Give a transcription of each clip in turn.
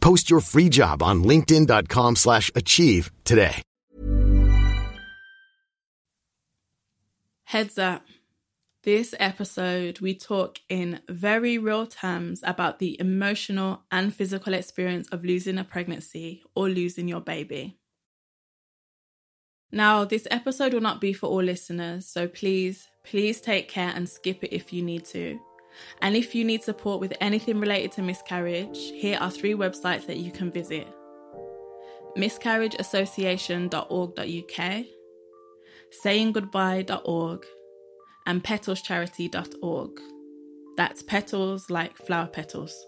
Post your free job on linkedin.com slash achieve today. Heads up. This episode, we talk in very real terms about the emotional and physical experience of losing a pregnancy or losing your baby. Now, this episode will not be for all listeners, so please, please take care and skip it if you need to. And if you need support with anything related to miscarriage, here are three websites that you can visit miscarriageassociation.org.uk, sayinggoodbye.org, and petalscharity.org. That's petals like flower petals.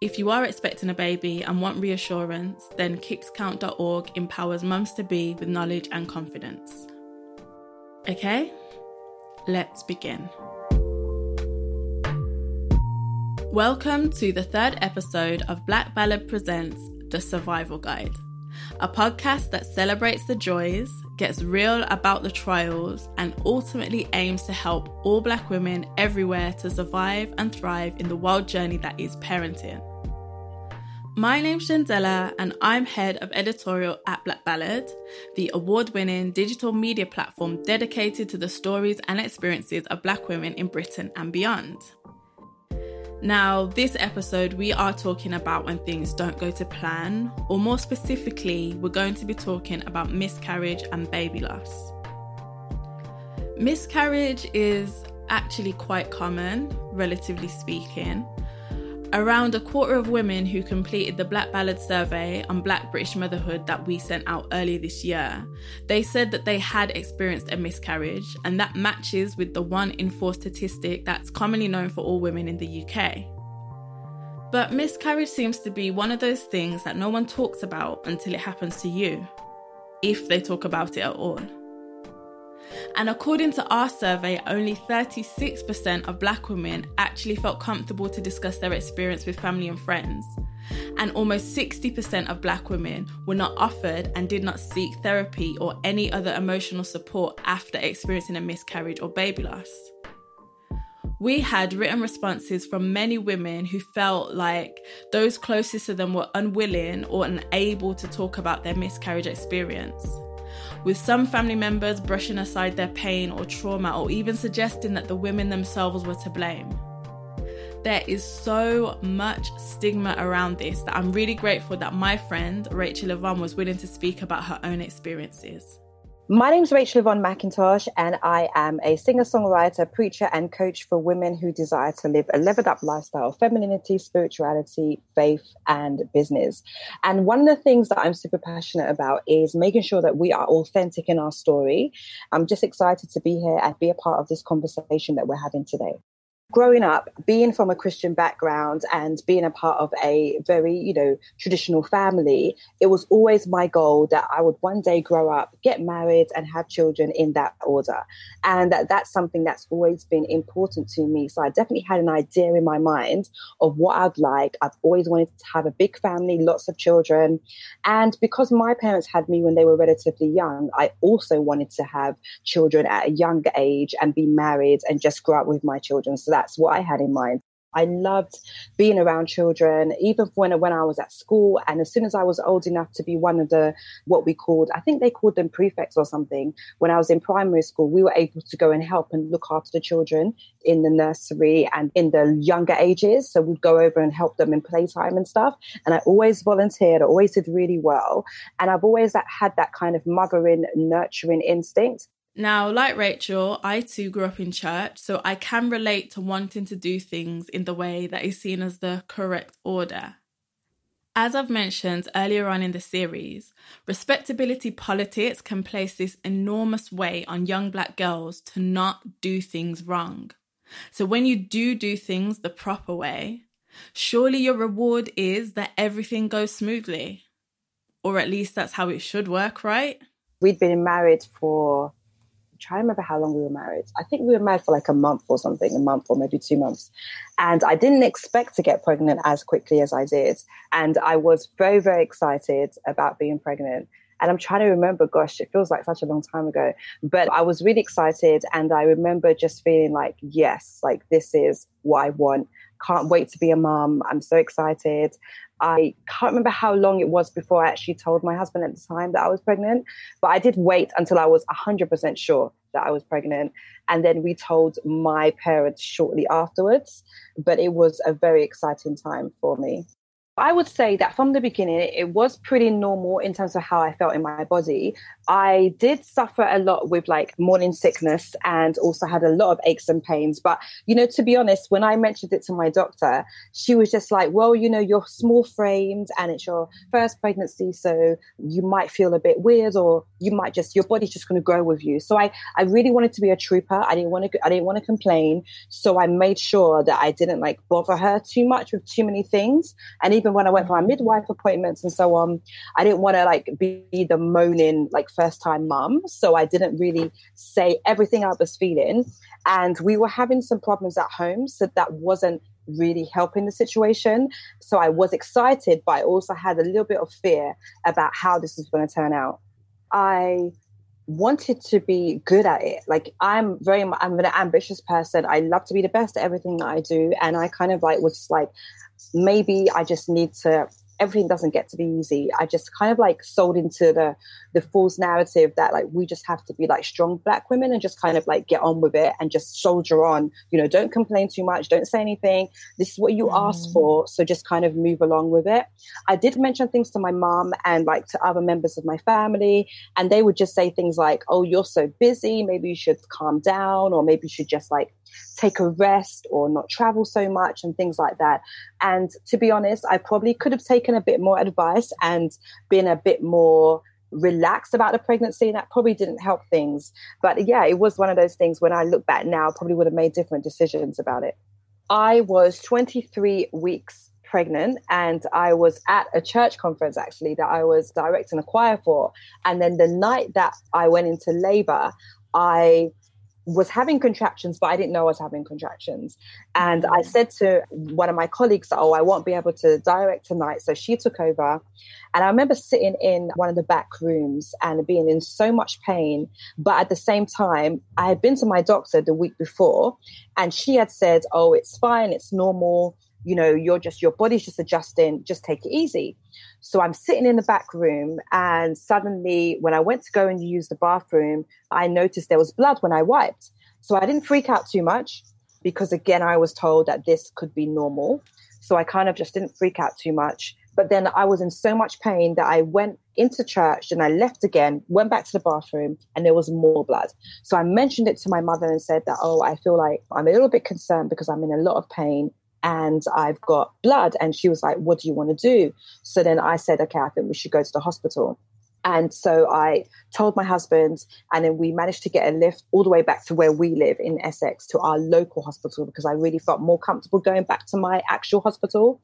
If you are expecting a baby and want reassurance, then kickscount.org empowers mums to be with knowledge and confidence. Okay, let's begin. Welcome to the third episode of Black Ballad Presents The Survival Guide, a podcast that celebrates the joys, gets real about the trials, and ultimately aims to help all Black women everywhere to survive and thrive in the wild journey that is parenting. My name's Shandela, and I'm head of editorial at Black Ballad, the award winning digital media platform dedicated to the stories and experiences of Black women in Britain and beyond. Now, this episode, we are talking about when things don't go to plan, or more specifically, we're going to be talking about miscarriage and baby loss. Miscarriage is actually quite common, relatively speaking. Around a quarter of women who completed the Black Ballad survey on Black British motherhood that we sent out earlier this year, they said that they had experienced a miscarriage, and that matches with the one in four statistic that's commonly known for all women in the UK. But miscarriage seems to be one of those things that no one talks about until it happens to you, if they talk about it at all. And according to our survey, only 36% of black women actually felt comfortable to discuss their experience with family and friends. And almost 60% of black women were not offered and did not seek therapy or any other emotional support after experiencing a miscarriage or baby loss. We had written responses from many women who felt like those closest to them were unwilling or unable to talk about their miscarriage experience with some family members brushing aside their pain or trauma or even suggesting that the women themselves were to blame. There is so much stigma around this that I'm really grateful that my friend Rachel Yvonne was willing to speak about her own experiences. My name is Rachel Yvonne McIntosh, and I am a singer songwriter, preacher, and coach for women who desire to live a leveled up lifestyle of femininity, spirituality, faith, and business. And one of the things that I'm super passionate about is making sure that we are authentic in our story. I'm just excited to be here and be a part of this conversation that we're having today growing up, being from a Christian background and being a part of a very, you know, traditional family, it was always my goal that I would one day grow up, get married, and have children in that order. And that, that's something that's always been important to me. So I definitely had an idea in my mind of what I'd like. I've always wanted to have a big family, lots of children. And because my parents had me when they were relatively young, I also wanted to have children at a younger age and be married and just grow up with my children. So that's what I had in mind. I loved being around children, even when, when I was at school. And as soon as I was old enough to be one of the, what we called, I think they called them prefects or something, when I was in primary school, we were able to go and help and look after the children in the nursery and in the younger ages. So we'd go over and help them in playtime and stuff. And I always volunteered, I always did really well. And I've always had that kind of mothering, nurturing instinct. Now, like Rachel, I too grew up in church, so I can relate to wanting to do things in the way that is seen as the correct order. As I've mentioned earlier on in the series, respectability politics can place this enormous weight on young black girls to not do things wrong. So when you do do things the proper way, surely your reward is that everything goes smoothly. Or at least that's how it should work, right? We'd been married for try to remember how long we were married. I think we were married for like a month or something, a month or maybe two months. And I didn't expect to get pregnant as quickly as I did. And I was very, very excited about being pregnant. And I'm trying to remember, gosh, it feels like such a long time ago. But I was really excited. And I remember just feeling like, yes, like this is what I want. Can't wait to be a mom. I'm so excited. I can't remember how long it was before I actually told my husband at the time that I was pregnant, but I did wait until I was 100% sure that I was pregnant. And then we told my parents shortly afterwards. But it was a very exciting time for me. I would say that from the beginning, it was pretty normal in terms of how I felt in my body. I did suffer a lot with like morning sickness and also had a lot of aches and pains. But, you know, to be honest, when I mentioned it to my doctor, she was just like, well, you know, you're small framed and it's your first pregnancy. So you might feel a bit weird or you might just, your body's just going to grow with you. So I, I really wanted to be a trooper. I didn't want to, I didn't want to complain. So I made sure that I didn't like bother her too much with too many things. And even even when I went for my midwife appointments and so on, I didn't want to like be the moaning like first time mum. So I didn't really say everything I was feeling. And we were having some problems at home. So that wasn't really helping the situation. So I was excited, but I also had a little bit of fear about how this was going to turn out. I wanted to be good at it. Like I'm very, I'm an ambitious person. I love to be the best at everything that I do. And I kind of like was like, maybe I just need to everything doesn't get to be easy. I just kind of like sold into the the false narrative that like we just have to be like strong black women and just kind of like get on with it and just soldier on. You know, don't complain too much, don't say anything. This is what you mm. asked for, so just kind of move along with it. I did mention things to my mom and like to other members of my family, and they would just say things like, "Oh, you're so busy. Maybe you should calm down, or maybe you should just like take a rest or not travel so much and things like that. And to be honest, I probably could have taken a bit more advice and been a bit more relaxed about the pregnancy. That probably didn't help things. But yeah, it was one of those things when I look back now, probably would have made different decisions about it. I was 23 weeks pregnant and I was at a church conference actually that I was directing a choir for. And then the night that I went into labor, I was having contractions, but I didn't know I was having contractions. And I mm. said to one of my colleagues, Oh, I won't be able to direct tonight. So she took over. And I remember sitting in one of the back rooms and being in so much pain. But at the same time, I had been to my doctor the week before and she had said, Oh, it's fine, it's normal you know, you're just, your body's just adjusting, just take it easy. So I'm sitting in the back room, and suddenly, when I went to go and use the bathroom, I noticed there was blood when I wiped. So I didn't freak out too much because, again, I was told that this could be normal. So I kind of just didn't freak out too much. But then I was in so much pain that I went into church and I left again, went back to the bathroom, and there was more blood. So I mentioned it to my mother and said that, oh, I feel like I'm a little bit concerned because I'm in a lot of pain and I've got blood. And she was like, What do you want to do? So then I said, Okay, I think we should go to the hospital. And so I told my husband, and then we managed to get a lift all the way back to where we live in Essex to our local hospital because I really felt more comfortable going back to my actual hospital.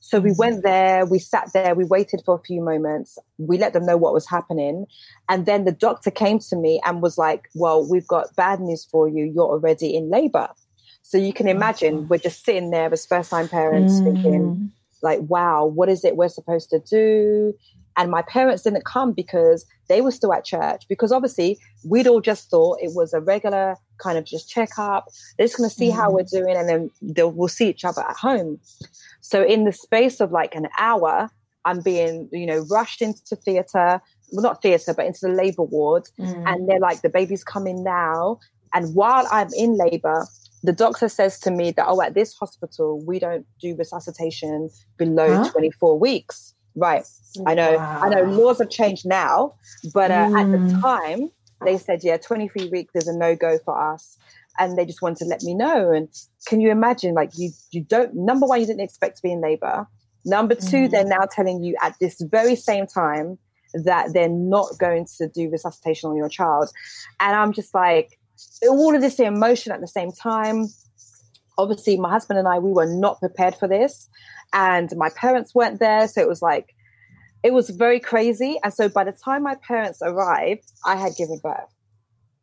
So we went mm. there, we sat there, we waited for a few moments, we let them know what was happening. And then the doctor came to me and was like, Well, we've got bad news for you. You're already in labor. So you can imagine we're just sitting there as first time parents mm. thinking, like, wow, what is it we're supposed to do? And my parents didn't come because they were still at church, because obviously we'd all just thought it was a regular kind of just check up. They're just going to see mm-hmm. how we're doing and then they'll, we'll see each other at home. So in the space of like an hour, I'm being, you know, rushed into theatre, well, not theatre, but into the labour ward. Mm. And they're like, the baby's coming now. And while I'm in labour, the doctor says to me that, oh, at this hospital, we don't do resuscitation below huh? 24 weeks. Right. I know. Wow. I know laws have changed now, but uh, mm. at the mm. time, they said, yeah, 23 weeks is a no go for us. And they just wanted to let me know. And can you imagine, like, you, you don't, number one, you didn't expect to be in labor. Number two, mm. they're now telling you at this very same time that they're not going to do resuscitation on your child. And I'm just like, all of this emotion at the same time. Obviously, my husband and I, we were not prepared for this. And my parents weren't there. So it was like, it was very crazy. And so by the time my parents arrived, I had given birth.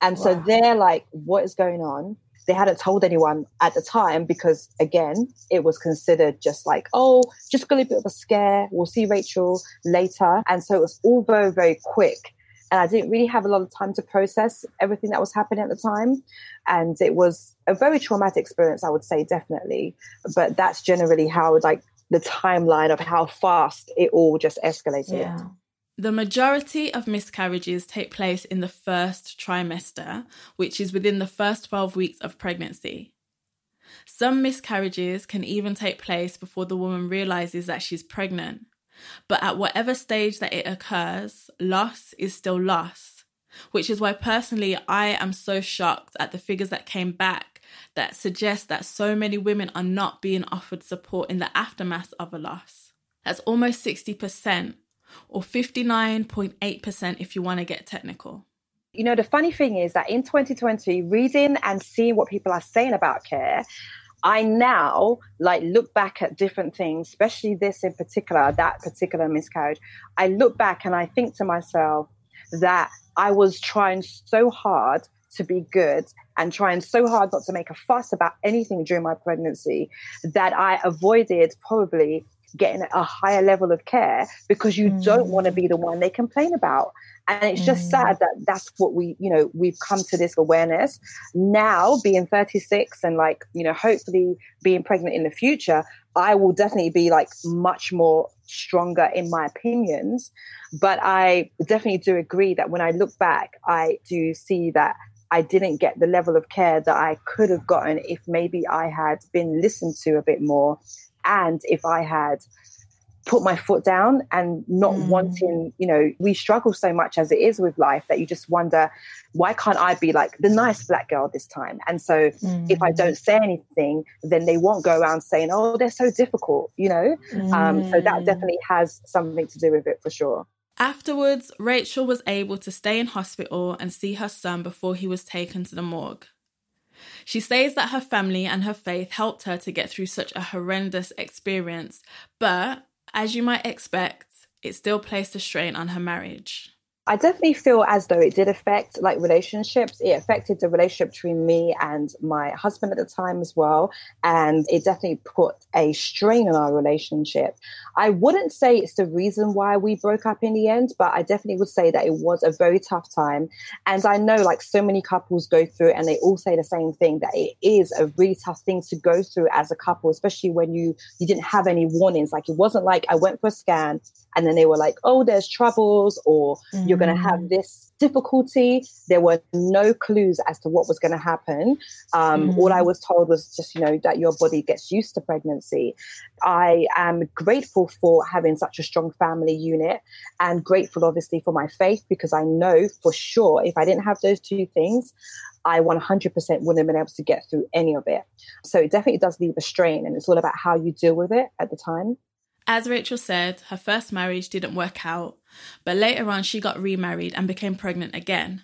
And wow. so they're like, what is going on? They hadn't told anyone at the time because, again, it was considered just like, oh, just a little bit of a scare. We'll see Rachel later. And so it was all very, very quick and I didn't really have a lot of time to process everything that was happening at the time. And it was a very traumatic experience, I would say, definitely. But that's generally how, like, the timeline of how fast it all just escalated. Yeah. The majority of miscarriages take place in the first trimester, which is within the first 12 weeks of pregnancy. Some miscarriages can even take place before the woman realizes that she's pregnant. But at whatever stage that it occurs, loss is still loss, which is why personally I am so shocked at the figures that came back that suggest that so many women are not being offered support in the aftermath of a loss. That's almost 60%, or 59.8% if you want to get technical. You know, the funny thing is that in 2020, reading and seeing what people are saying about care, I now like look back at different things, especially this in particular, that particular miscarriage. I look back and I think to myself that I was trying so hard to be good and trying so hard not to make a fuss about anything during my pregnancy that I avoided probably getting a higher level of care because you mm. don't want to be the one they complain about and it's just mm. sad that that's what we you know we've come to this awareness now being 36 and like you know hopefully being pregnant in the future i will definitely be like much more stronger in my opinions but i definitely do agree that when i look back i do see that I didn't get the level of care that I could have gotten if maybe I had been listened to a bit more and if I had put my foot down and not mm. wanting, you know, we struggle so much as it is with life that you just wonder, why can't I be like the nice black girl this time? And so mm. if I don't say anything, then they won't go around saying, oh, they're so difficult, you know? Mm. Um, so that mm. definitely has something to do with it for sure. Afterwards, Rachel was able to stay in hospital and see her son before he was taken to the morgue. She says that her family and her faith helped her to get through such a horrendous experience, but as you might expect, it still placed a strain on her marriage. I definitely feel as though it did affect like relationships. It affected the relationship between me and my husband at the time as well. And it definitely put a strain on our relationship. I wouldn't say it's the reason why we broke up in the end, but I definitely would say that it was a very tough time. And I know like so many couples go through it and they all say the same thing that it is a really tough thing to go through as a couple, especially when you you didn't have any warnings. Like it wasn't like I went for a scan and then they were like, oh, there's troubles or mm-hmm. you're you're going to have mm. this difficulty. There were no clues as to what was going to happen. Um, mm. All I was told was just, you know, that your body gets used to pregnancy. I am grateful for having such a strong family unit and grateful, obviously, for my faith because I know for sure if I didn't have those two things, I 100% wouldn't have been able to get through any of it. So it definitely does leave a strain, and it's all about how you deal with it at the time. As Rachel said, her first marriage didn't work out, but later on she got remarried and became pregnant again.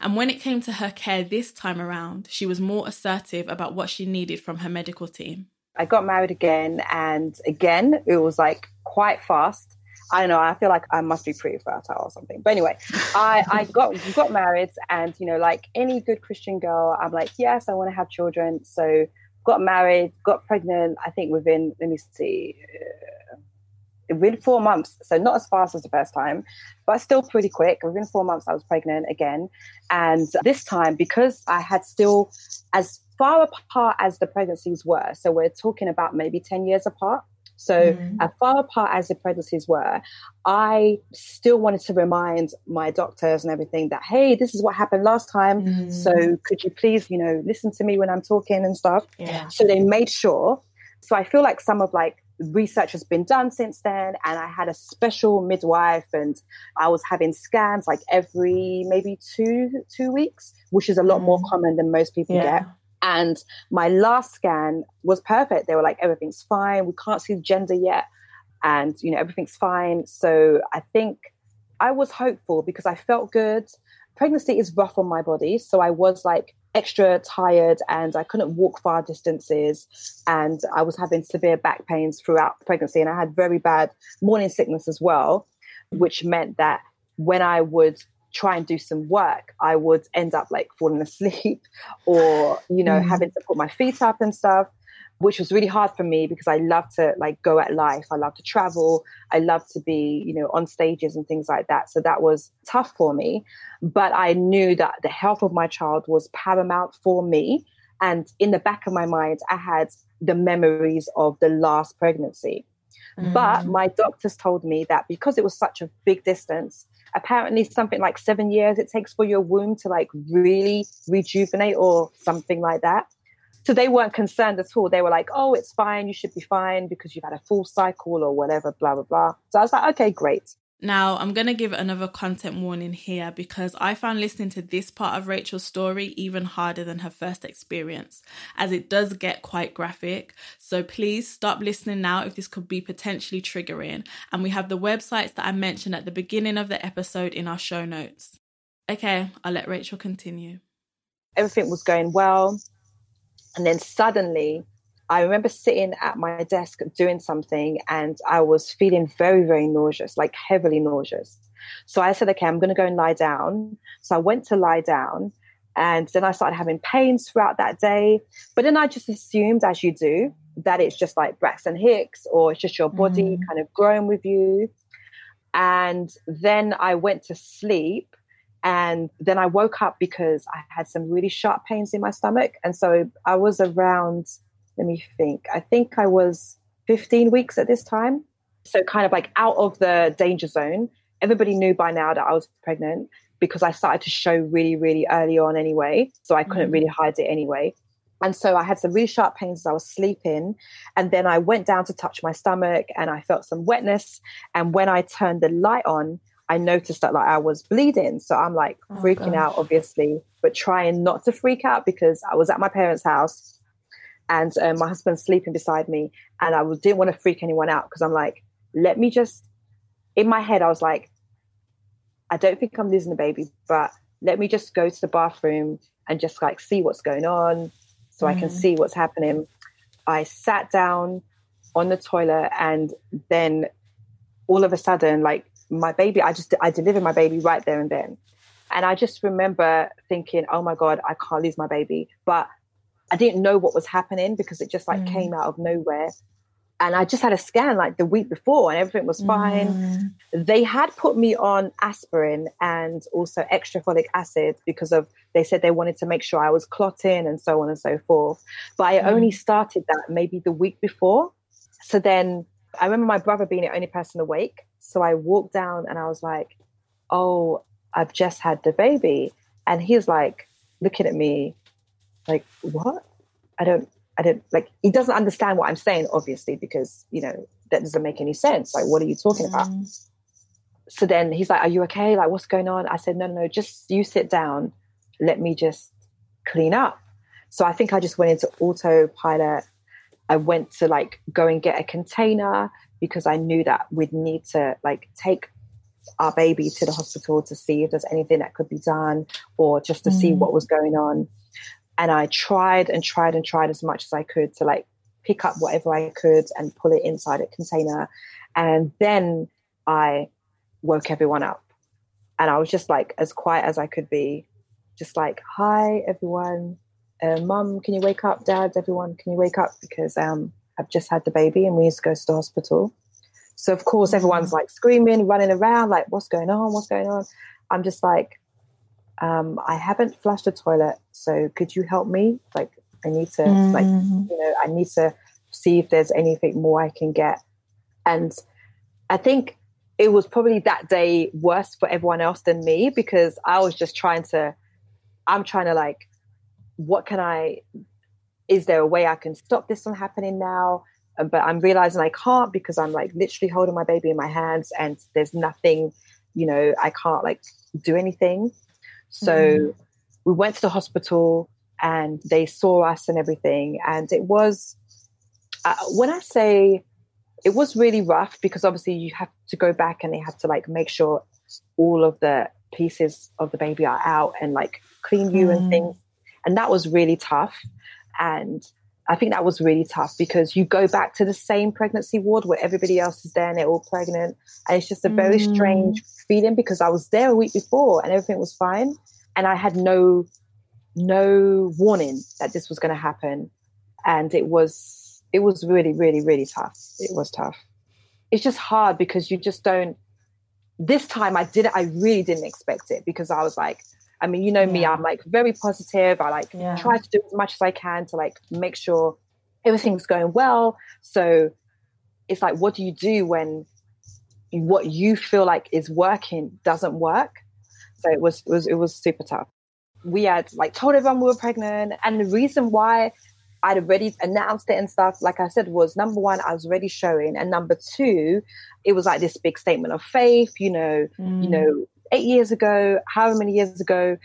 And when it came to her care this time around, she was more assertive about what she needed from her medical team. I got married again, and again, it was like quite fast. I don't know. I feel like I must be pretty fertile or something. But anyway, I, I got got married, and you know, like any good Christian girl, I'm like, yes, I want to have children. So got married, got pregnant. I think within let me see, uh, within four months, so not as fast as the first time, but still pretty quick. Within four months, I was pregnant again. And this time, because I had still, as far apart as the pregnancies were, so we're talking about maybe 10 years apart. So, mm. as far apart as the pregnancies were, I still wanted to remind my doctors and everything that, hey, this is what happened last time. Mm. So, could you please, you know, listen to me when I'm talking and stuff? Yeah. So, they made sure. So, I feel like some of like research has been done since then and i had a special midwife and i was having scans like every maybe two two weeks which is a lot mm. more common than most people yeah. get and my last scan was perfect. They were like everything's fine. We can't see the gender yet. And you know everything's fine. So i think i was hopeful because i felt good. Pregnancy is rough on my body. So i was like extra tired and I couldn't walk far distances. And I was having severe back pains throughout pregnancy. And I had very bad morning sickness as well, which meant that when I would try and do some work, I would end up like falling asleep or, you know, mm. having to put my feet up and stuff which was really hard for me because I love to like go at life. I love to travel. I love to be, you know, on stages and things like that. So that was tough for me. But I knew that the health of my child was paramount for me. And in the back of my mind, I had the memories of the last pregnancy. Mm. But my doctors told me that because it was such a big distance, apparently something like seven years it takes for your womb to like really rejuvenate or something like that. So they weren't concerned at all. They were like, oh, it's fine. You should be fine because you've had a full cycle or whatever, blah, blah, blah. So I was like, okay, great. Now, I'm going to give another content warning here because I found listening to this part of Rachel's story even harder than her first experience, as it does get quite graphic. So please stop listening now if this could be potentially triggering. And we have the websites that I mentioned at the beginning of the episode in our show notes. Okay, I'll let Rachel continue. Everything was going well. And then suddenly, I remember sitting at my desk doing something and I was feeling very, very nauseous, like heavily nauseous. So I said, okay, I'm going to go and lie down. So I went to lie down and then I started having pains throughout that day. But then I just assumed, as you do, that it's just like Braxton Hicks or it's just your body mm. kind of growing with you. And then I went to sleep and then I woke up because I had some really sharp pains in my stomach. And so I was around, let me think, I think I was 15 weeks at this time. So kind of like out of the danger zone. Everybody knew by now that I was pregnant because I started to show really, really early on anyway. So I couldn't mm. really hide it anyway. And so I had some really sharp pains as I was sleeping. And then I went down to touch my stomach and I felt some wetness. And when I turned the light on, I noticed that like I was bleeding. So I'm like oh, freaking gosh. out, obviously, but trying not to freak out because I was at my parents' house and uh, my husband's sleeping beside me. And I didn't want to freak anyone out because I'm like, let me just, in my head, I was like, I don't think I'm losing the baby, but let me just go to the bathroom and just like see what's going on so mm. I can mm. see what's happening. I sat down on the toilet and then all of a sudden, like my baby, I just, I delivered my baby right there and then. And I just remember thinking, oh my God, I can't lose my baby. But I didn't know what was happening because it just like mm. came out of nowhere. And I just had a scan like the week before and everything was fine. Mm. They had put me on aspirin and also extra folic acid because of, they said they wanted to make sure I was clotting and so on and so forth. But I mm. only started that maybe the week before. So then I remember my brother being the only person awake. So I walked down and I was like, oh, I've just had the baby. And he's like looking at me like, what? I don't, I don't like, he doesn't understand what I'm saying, obviously, because, you know, that doesn't make any sense. Like, what are you talking about? Mm. So then he's like, are you okay? Like, what's going on? I said, no, no, no, just you sit down. Let me just clean up. So I think I just went into autopilot I went to like go and get a container because I knew that we'd need to like take our baby to the hospital to see if there's anything that could be done or just to mm. see what was going on. And I tried and tried and tried as much as I could to like pick up whatever I could and pull it inside a container. And then I woke everyone up. And I was just like as quiet as I could be, just like, hi, everyone uh, Mum, can you wake up? Dad, everyone, can you wake up? Because um, I've just had the baby and we need to go to the hospital. So of course everyone's like screaming, running around, like, what's going on? What's going on? I'm just like, um, I haven't flushed the toilet, so could you help me? Like, I need to, mm. like, you know, I need to see if there's anything more I can get. And I think it was probably that day worse for everyone else than me because I was just trying to, I'm trying to like, what can I, is there a way I can stop this from happening now? Uh, but I'm realizing I can't because I'm like literally holding my baby in my hands and there's nothing, you know, I can't like do anything. So mm. we went to the hospital and they saw us and everything. And it was, uh, when I say it was really rough because obviously you have to go back and they have to like make sure all of the pieces of the baby are out and like clean you mm. and things. And that was really tough. And I think that was really tough because you go back to the same pregnancy ward where everybody else is there and they're all pregnant. And it's just a very mm. strange feeling because I was there a week before and everything was fine. And I had no no warning that this was going to happen. And it was it was really, really, really tough. It was tough. It's just hard because you just don't this time I didn't I really didn't expect it because I was like, I mean, you know me, I'm like very positive. I like try to do as much as I can to like make sure everything's going well. So it's like, what do you do when what you feel like is working doesn't work? So it was, it was, it was super tough. We had like told everyone we were pregnant. And the reason why I'd already announced it and stuff, like I said, was number one, I was already showing. And number two, it was like this big statement of faith, you know, mm. you know, eight years ago, however many years ago,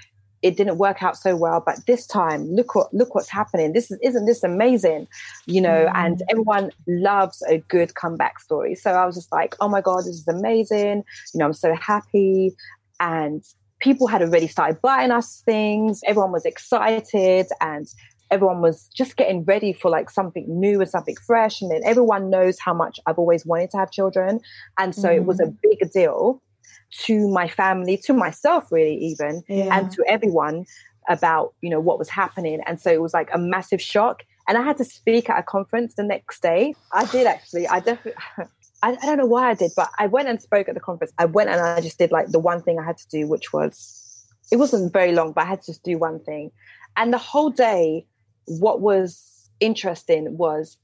it didn't work out so well. But this time look what look what's happening. This is isn't this amazing? You know mm. and everyone loves a good comeback story. So i was just like oh my god this is amazing. You know i'm so happy. And people had already started buying us things. Everyone was excited and everyone was just getting ready for like something new and something fresh. And then everyone knows how much i've always wanted to have children. And so mm. it was a mm. big deal to my family, to myself, really, even, yeah. and to everyone about you know what was happening. And so it was like a massive shock. And I had to speak at a conference the next day. I did actually. I definitely. I, I don't know why I did, but I went and spoke at the conference. I went and I just did like the one thing I had to do, which was it wasn't very long, but I had to just do one thing. And the whole day, what was interesting was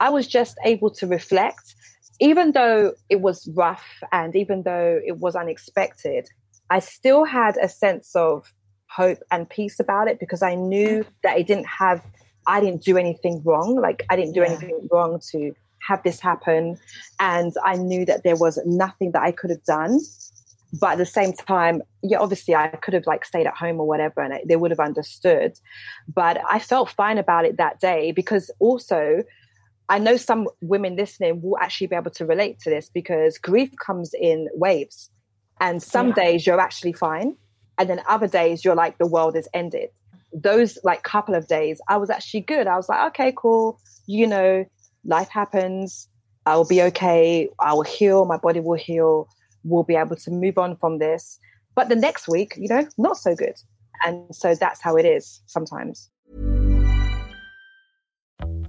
I was just able to reflect even though it was rough and even though it was unexpected, I still had a sense of hope and peace about it because I knew that it didn't have, I didn't do anything wrong. Like I didn't do yeah. anything wrong to have this happen. And I knew that there was nothing that I could have done. But at the same time, yeah, obviously I could have like stayed at home or whatever and they would have understood. But I felt fine about it that day because also I know some women listening will actually be able to relate to this because grief comes in waves. And some yeah. days you're actually fine. And then other days you're like, the world is ended. Those like couple of days, I was actually good. I was like, okay, cool. You know, life happens. I will be okay. I will heal. My body will heal. We'll be able to move on from this. But the next week, you know, not so good. And so that's how it is sometimes.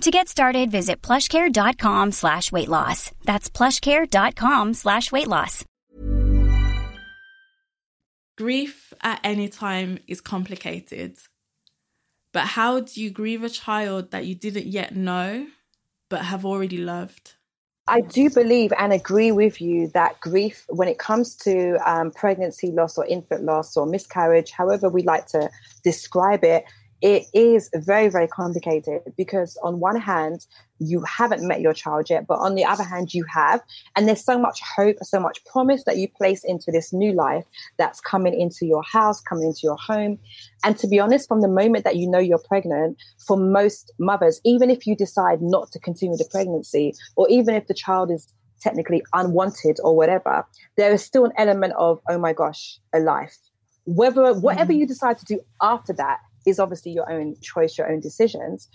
To get started, visit plushcare.com slash weight loss. That's plushcare.com slash weight loss. Grief at any time is complicated. But how do you grieve a child that you didn't yet know, but have already loved? I do believe and agree with you that grief, when it comes to um, pregnancy loss or infant loss or miscarriage, however we like to describe it, it is very, very complicated because, on one hand, you haven't met your child yet, but on the other hand, you have. And there's so much hope, so much promise that you place into this new life that's coming into your house, coming into your home. And to be honest, from the moment that you know you're pregnant, for most mothers, even if you decide not to continue the pregnancy, or even if the child is technically unwanted or whatever, there is still an element of, oh my gosh, a life. Whether whatever mm. you decide to do after that is obviously your own choice, your own decisions.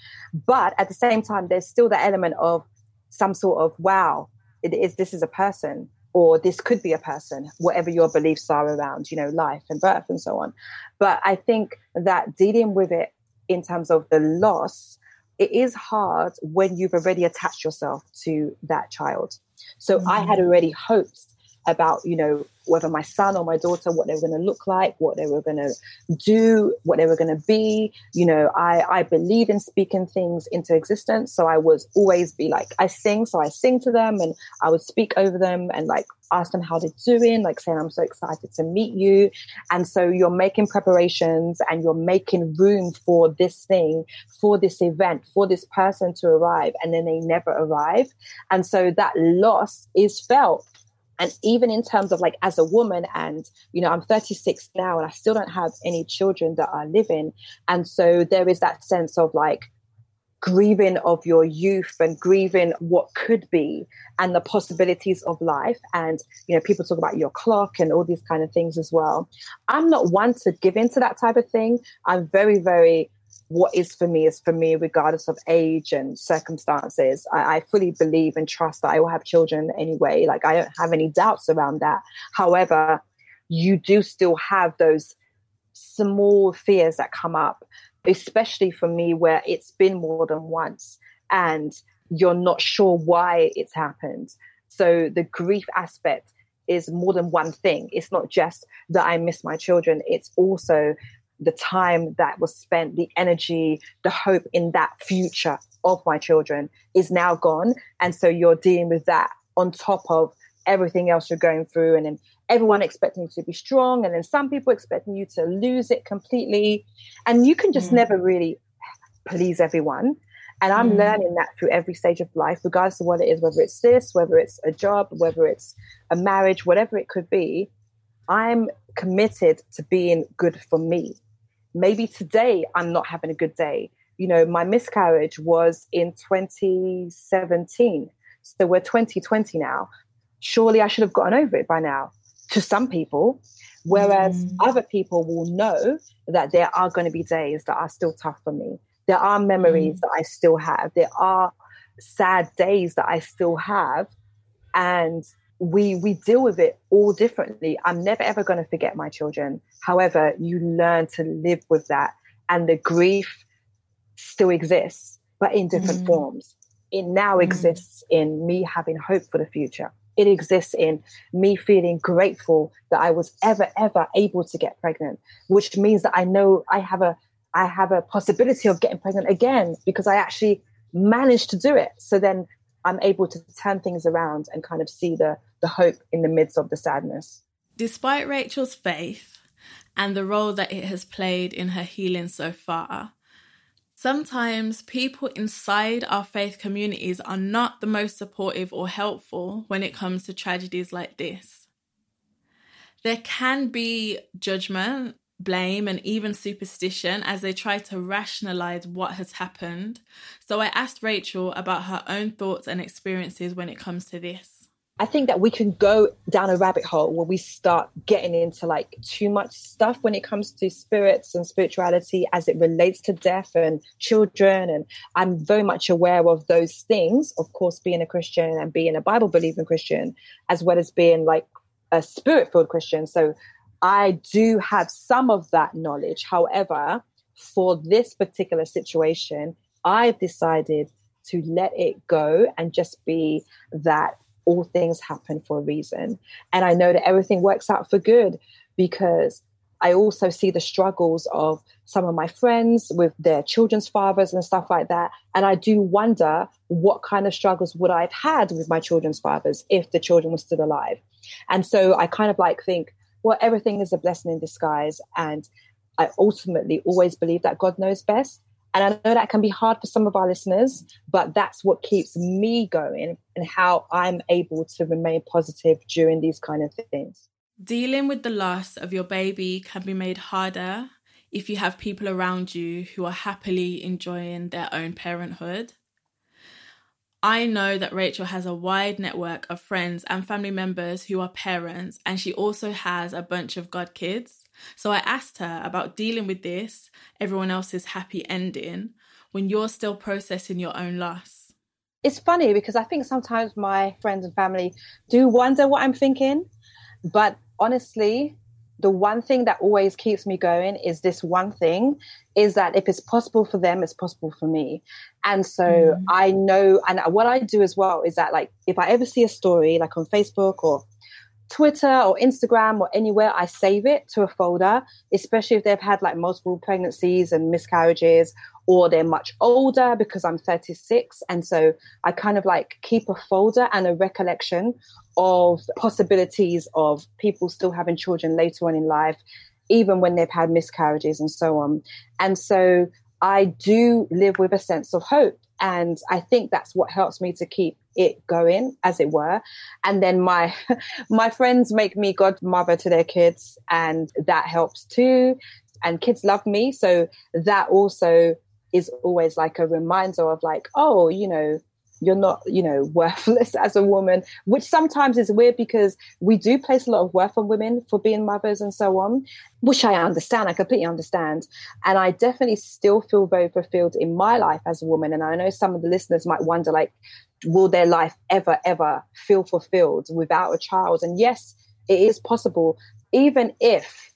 But at the same time, there's still the element of some sort of, wow, it is, this is a person or this could be a person, whatever your beliefs are around, you know, life and birth and so on. But I think that dealing with it in terms of the loss, it is hard when you've already attached yourself to that child. So mm-hmm. I had mm. already hoped about, you know, whether my son or my daughter, what they were going to look like, what they were going to do, what they were going to be. You know, I, I believe in speaking things into existence. So I was always be like, I sing. So I sing to them and I would speak over them and like ask them how they're doing, like saying, I'm so excited to meet you. And so you're making preparations and you're making room for this thing, for this event, for this person to arrive. And then they never arrive. And so that loss is felt and even in terms of like as a woman and you know i'm 36 now and i still don't have any children that are living. And so there is that sense of like grieving of your youth and grieving what could be and the possibilities of life. And you know people talk about your clock and all these kind of things as well. I'm not one to give into that type of thing. I'm very very what is for me is for me, regardless of age and circumstances. I, I, fully believe and trust that I will have children anyway. Like, I don't have any doubts around that. However, you do still have those small fears that come up, especially for me, where it's been more than once and you're not sure why it's happened. So, the grief aspect is more than one thing. It's not just that I miss my children, it's also the time that was spent, the energy, the hope in that future of my children is now gone. And so you're dealing with that on top of everything else you're going through. And then everyone expecting you to be strong. And then some people expecting you to lose it completely. And you can just mm. never really please everyone. And I'm mm. learning that through every stage of life, regardless of what it is, whether it's this, whether it's a job, whether it's a marriage, whatever it could be. I'm committed to being good for me maybe today I'm not having a good day. You know, my miscarriage was in 2017. So we're 2020 now. Surely I should have gotten over it by now to some people. Whereas mm. other people will know that there are going to be days that are still tough for me. There are memories mm. that I still have. There are sad days that I still have. And we we deal with it all differently. I'm never ever going to forget my children. However, you learn to live with that, and the grief still exists, but in different mm. forms. It now mm. exists in me having hope for the future. It exists in me feeling grateful that I was ever ever able to get pregnant, which means that I know I have a I have a possibility of getting pregnant again because I actually managed to do it. So then I'm able to turn things around and kind of see the the hope in the midst of the sadness. Despite Rachel's faith and the role that it has played in her healing so far, sometimes people inside our faith communities are not the most supportive or helpful when it comes to tragedies like this. There can be judgment blame, and even superstition as they try to rationalize what has happened. So I asked Rachel about her own thoughts and experiences when it comes to this. I think that we can go down a rabbit hole where we start getting into like too much stuff when it comes to spirits and spirituality as it relates to death and children. And I'm very much aware of those things, of course, being a Christian and being a Bible believing Christian, as well as being like a spirit filled Christian. So I do have some of that knowledge. However, for this particular situation, I've decided to let it go and just be that all things happen for a reason. And I know that everything works out for good because I also see the struggles of some of my friends with their children's fathers and stuff like that. And I do wonder what kind of struggles would I have had with my children's fathers if the children were still alive. And so I kind of like think, well, everything is a blessing in disguise. And I ultimately always believe that God knows best. And I know that can be hard for some of our listeners, but that's what keeps me going and how I'm able to remain positive during these kind of things. Dealing with the loss of your baby can be made harder if you have people around you who are happily enjoying their own parenthood. I know that Rachel has a wide network of friends and family members who are parents, and she also has a bunch of god kids. So I asked her about dealing with this, everyone else's happy ending, when you're still processing your own loss. It's funny because I think sometimes my friends and family do wonder what I'm thinking. But honestly, the one thing that always keeps me going is this one thing is that if it's possible for them, it's possible for me. And so mm. I know, and what I do as well is that, like, if I ever see a story, like on Facebook or Twitter or Instagram or anywhere, I save it to a folder, especially if they've had like multiple pregnancies and miscarriages or they're much older because I'm 36. And so I kind of like keep a folder and a recollection of possibilities of people still having children later on in life, even when they've had miscarriages and so on. And so I do live with a sense of hope. And I think that's what helps me to keep it going, as it were. And then my my friends make me godmother to their kids, and that helps too. And kids love me, so that also is always like a reminder of like, oh, you know, you're not, you know, worthless as a woman, which sometimes is weird because we do place a lot of worth on women for being mothers and so on, which I understand. I completely understand. And I definitely still feel very fulfilled in my life as a woman. And I know some of the listeners might wonder, like, will their life ever, ever feel fulfilled without a child? And yes, it is possible, even if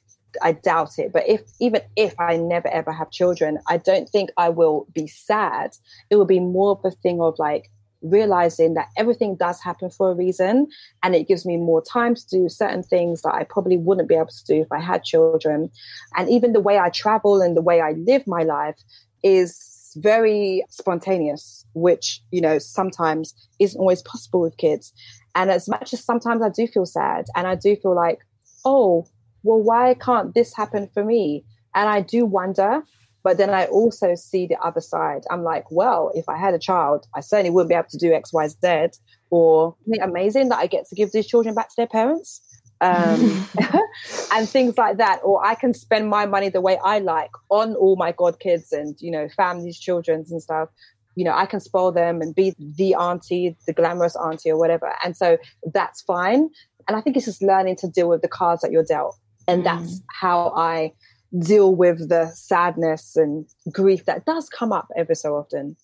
I doubt it. But if even if I never ever have children, I don't think I will be sad. It will be more of a thing of like realizing that everything does happen for a reason and it gives me more time to do certain things that I probably wouldn't be able to do if I had children. And even the way I travel and the way I live my life is very spontaneous, which, you know, sometimes isn't always possible with kids. And as much as sometimes I do feel sad and I do feel like, oh, well, why can't this happen for me? And I do wonder, but then I also see the other side. I'm like, well, if I had a child, I certainly wouldn't be able to do X, Y, Z. Or amazing that I get to give these children back to their parents? Um, and things like that. Or I can spend my money the way I like on all my god kids and, you know, families, children's and stuff. You know, I can spoil them and be the auntie, the glamorous auntie or whatever. And so that's fine. And I think it's just learning to deal with the cards that you're dealt. And mm. that's how I deal with the sadness and grief that does come up ever so often.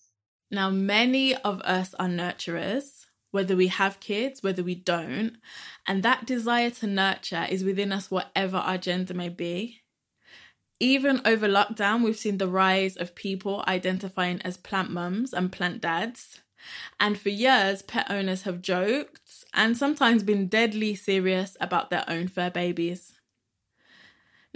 Now, many of us are nurturers, whether we have kids, whether we don't, and that desire to nurture is within us, whatever our gender may be. Even over lockdown, we've seen the rise of people identifying as plant mums and plant dads. And for years, pet owners have joked and sometimes been deadly serious about their own fur babies.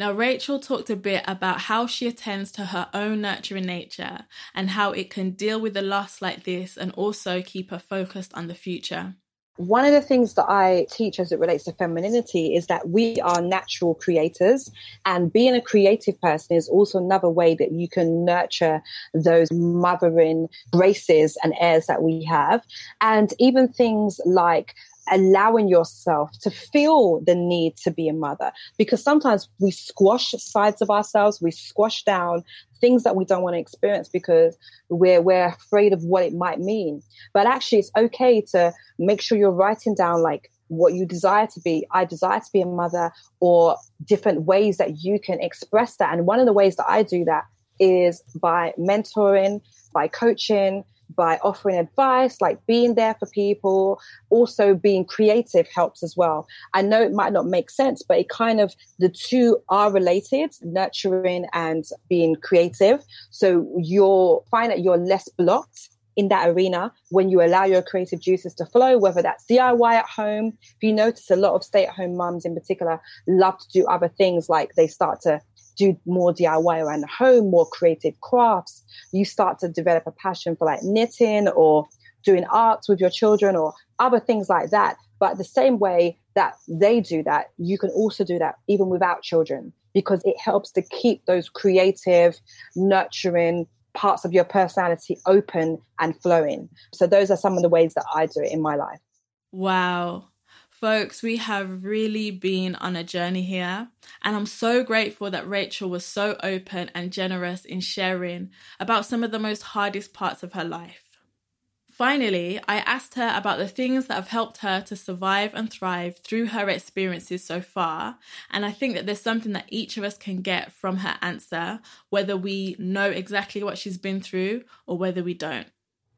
Now, Rachel talked a bit about how she attends to her own nurturing nature and how it can deal with a loss like this and also keep her focused on the future. One of the things that I teach as it relates to femininity is that we are natural creators, and being a creative person is also another way that you can nurture those mothering graces and airs that we have. And even things like allowing yourself to feel the need to be a mother. Because sometimes we squash sides of ourselves we squash down things that we don't want to experience because we're we're afraid of what it might mean. But actually it's okay to make sure you're writing down like what you desire to be. I desire to be a mother or different ways that you can express that. And one of the ways that i do that is by mentoring by coaching by offering advice, like being there for people, also being creative helps as well. I know it might not make sense, but it kind of, the two are related, nurturing and being creative. So you'll find that you're less blocked in that arena when you allow your creative juices to flow, whether that's DIY at home. If you notice a lot of stay at home mums in particular love to do other things like they start to do more DIY around the home, more creative crafts. You start to develop a passion for like knitting or doing arts with your children or other things like that. But the same way that they do that, you can also do that even without children because it helps to keep those creative, nurturing parts of your personality open and flowing. So those are some of the ways that I do it in my life. Wow. Folks, we have really been on a journey here, and I'm so grateful that Rachel was so open and generous in sharing about some of the most hardest parts of her life. Finally, I asked her about the things that have helped her to survive and thrive through her experiences so far, and I think that there's something that each of us can get from her answer, whether we know exactly what she's been through or whether we don't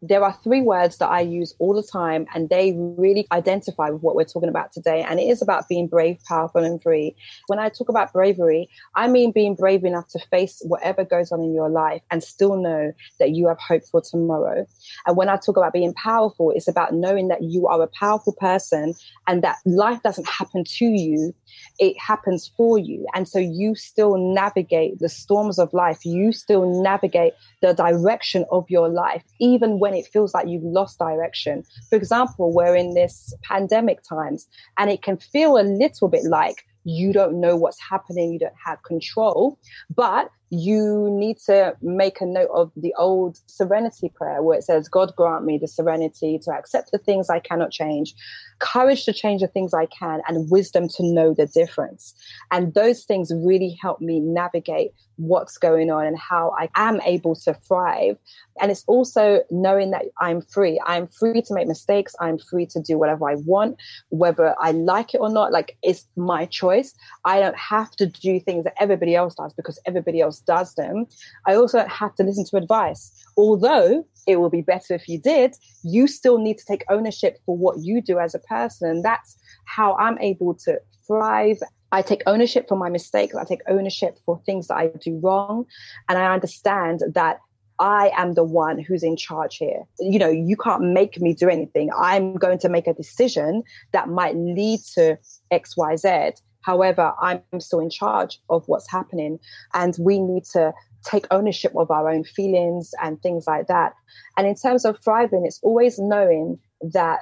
there are three words that I use all the time, and they really identify with what we're talking about today. And it is about being brave, powerful, and free. When I talk about bravery, I mean being brave enough to face whatever goes on in your life and still know that you have hope for tomorrow. And when I talk about being powerful, it's about knowing that you are a powerful person and that life doesn't happen to you, it happens for you. And so you still navigate the storms of life, you still navigate the direction of your life, even when it feels like you've lost direction. For example, we're in this pandemic times, and it can feel a little bit like you don't know what's happening, you don't have control. But you need to make a note of the old serenity prayer where it says, God grant me the serenity to accept the things I cannot change, courage to change the things I can, and wisdom to know the difference. And those things really help me navigate what's going on and how I am able to thrive. And it's also knowing that I'm free. I'm free to make mistakes. I'm free to do whatever I want, whether I like it or not. Like it's my choice. I don't have to do things that everybody else does because everybody else does them. I also have to listen to advice. Although it will be better if you did, you still need to take ownership for what you do as a person. And That's how I'm able to thrive. I take ownership for my mistakes. I take ownership for things that I do wrong. And I understand that I am the one who's in charge here. You know, you can't make me do anything. I'm going to make a decision that might lead to XYZ. However, I'm still in charge of what's happening. And we need to take ownership of our own feelings and things like that. And in terms of thriving, it's always knowing that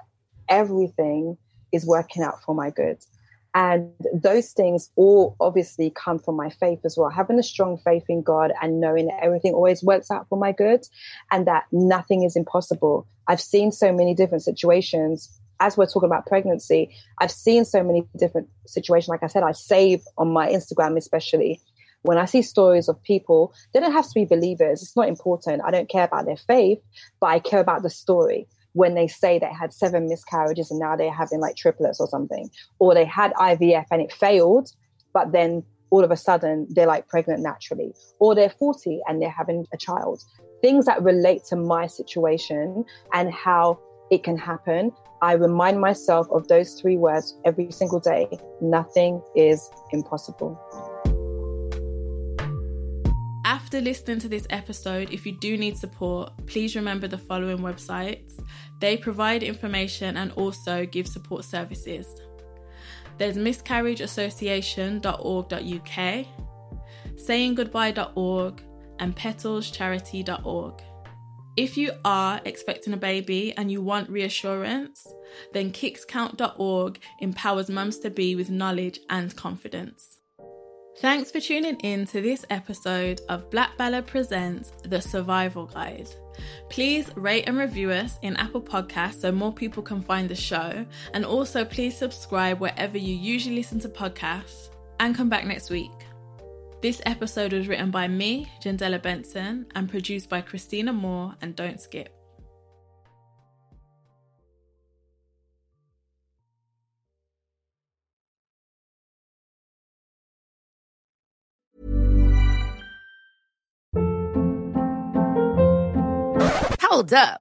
everything is working out for my good. And those things all obviously come from my faith as well. Having a strong faith in God and knowing that everything always works out for my good and that nothing is impossible. I've seen so many different situations as we're talking about pregnancy, I've seen so many different situations. Like I said, I save on my Instagram, especially when I see stories of people, they don't have to be believers. It's not important. I don't care about their faith, but I care about the story. When they say they had seven miscarriages and now they're having like triplets or something, or they had IVF and it failed, but then all of a sudden they're like pregnant naturally, or they're 40 and they're having a child. Things that relate to my situation and how it can happen I remind myself of those three words every single day nothing is impossible. After listening to this episode, if you do need support, please remember the following websites. They provide information and also give support services. There's miscarriageassociation.org.uk, sayinggoodbye.org, and petalscharity.org. If you are expecting a baby and you want reassurance, then kickscount.org empowers mums to be with knowledge and confidence. Thanks for tuning in to this episode of Black Ballad Presents The Survival Guide. Please rate and review us in Apple Podcasts so more people can find the show. And also, please subscribe wherever you usually listen to podcasts and come back next week. This episode was written by me, Jendella Benson, and produced by Christina Moore and Don't Skip. Hold up.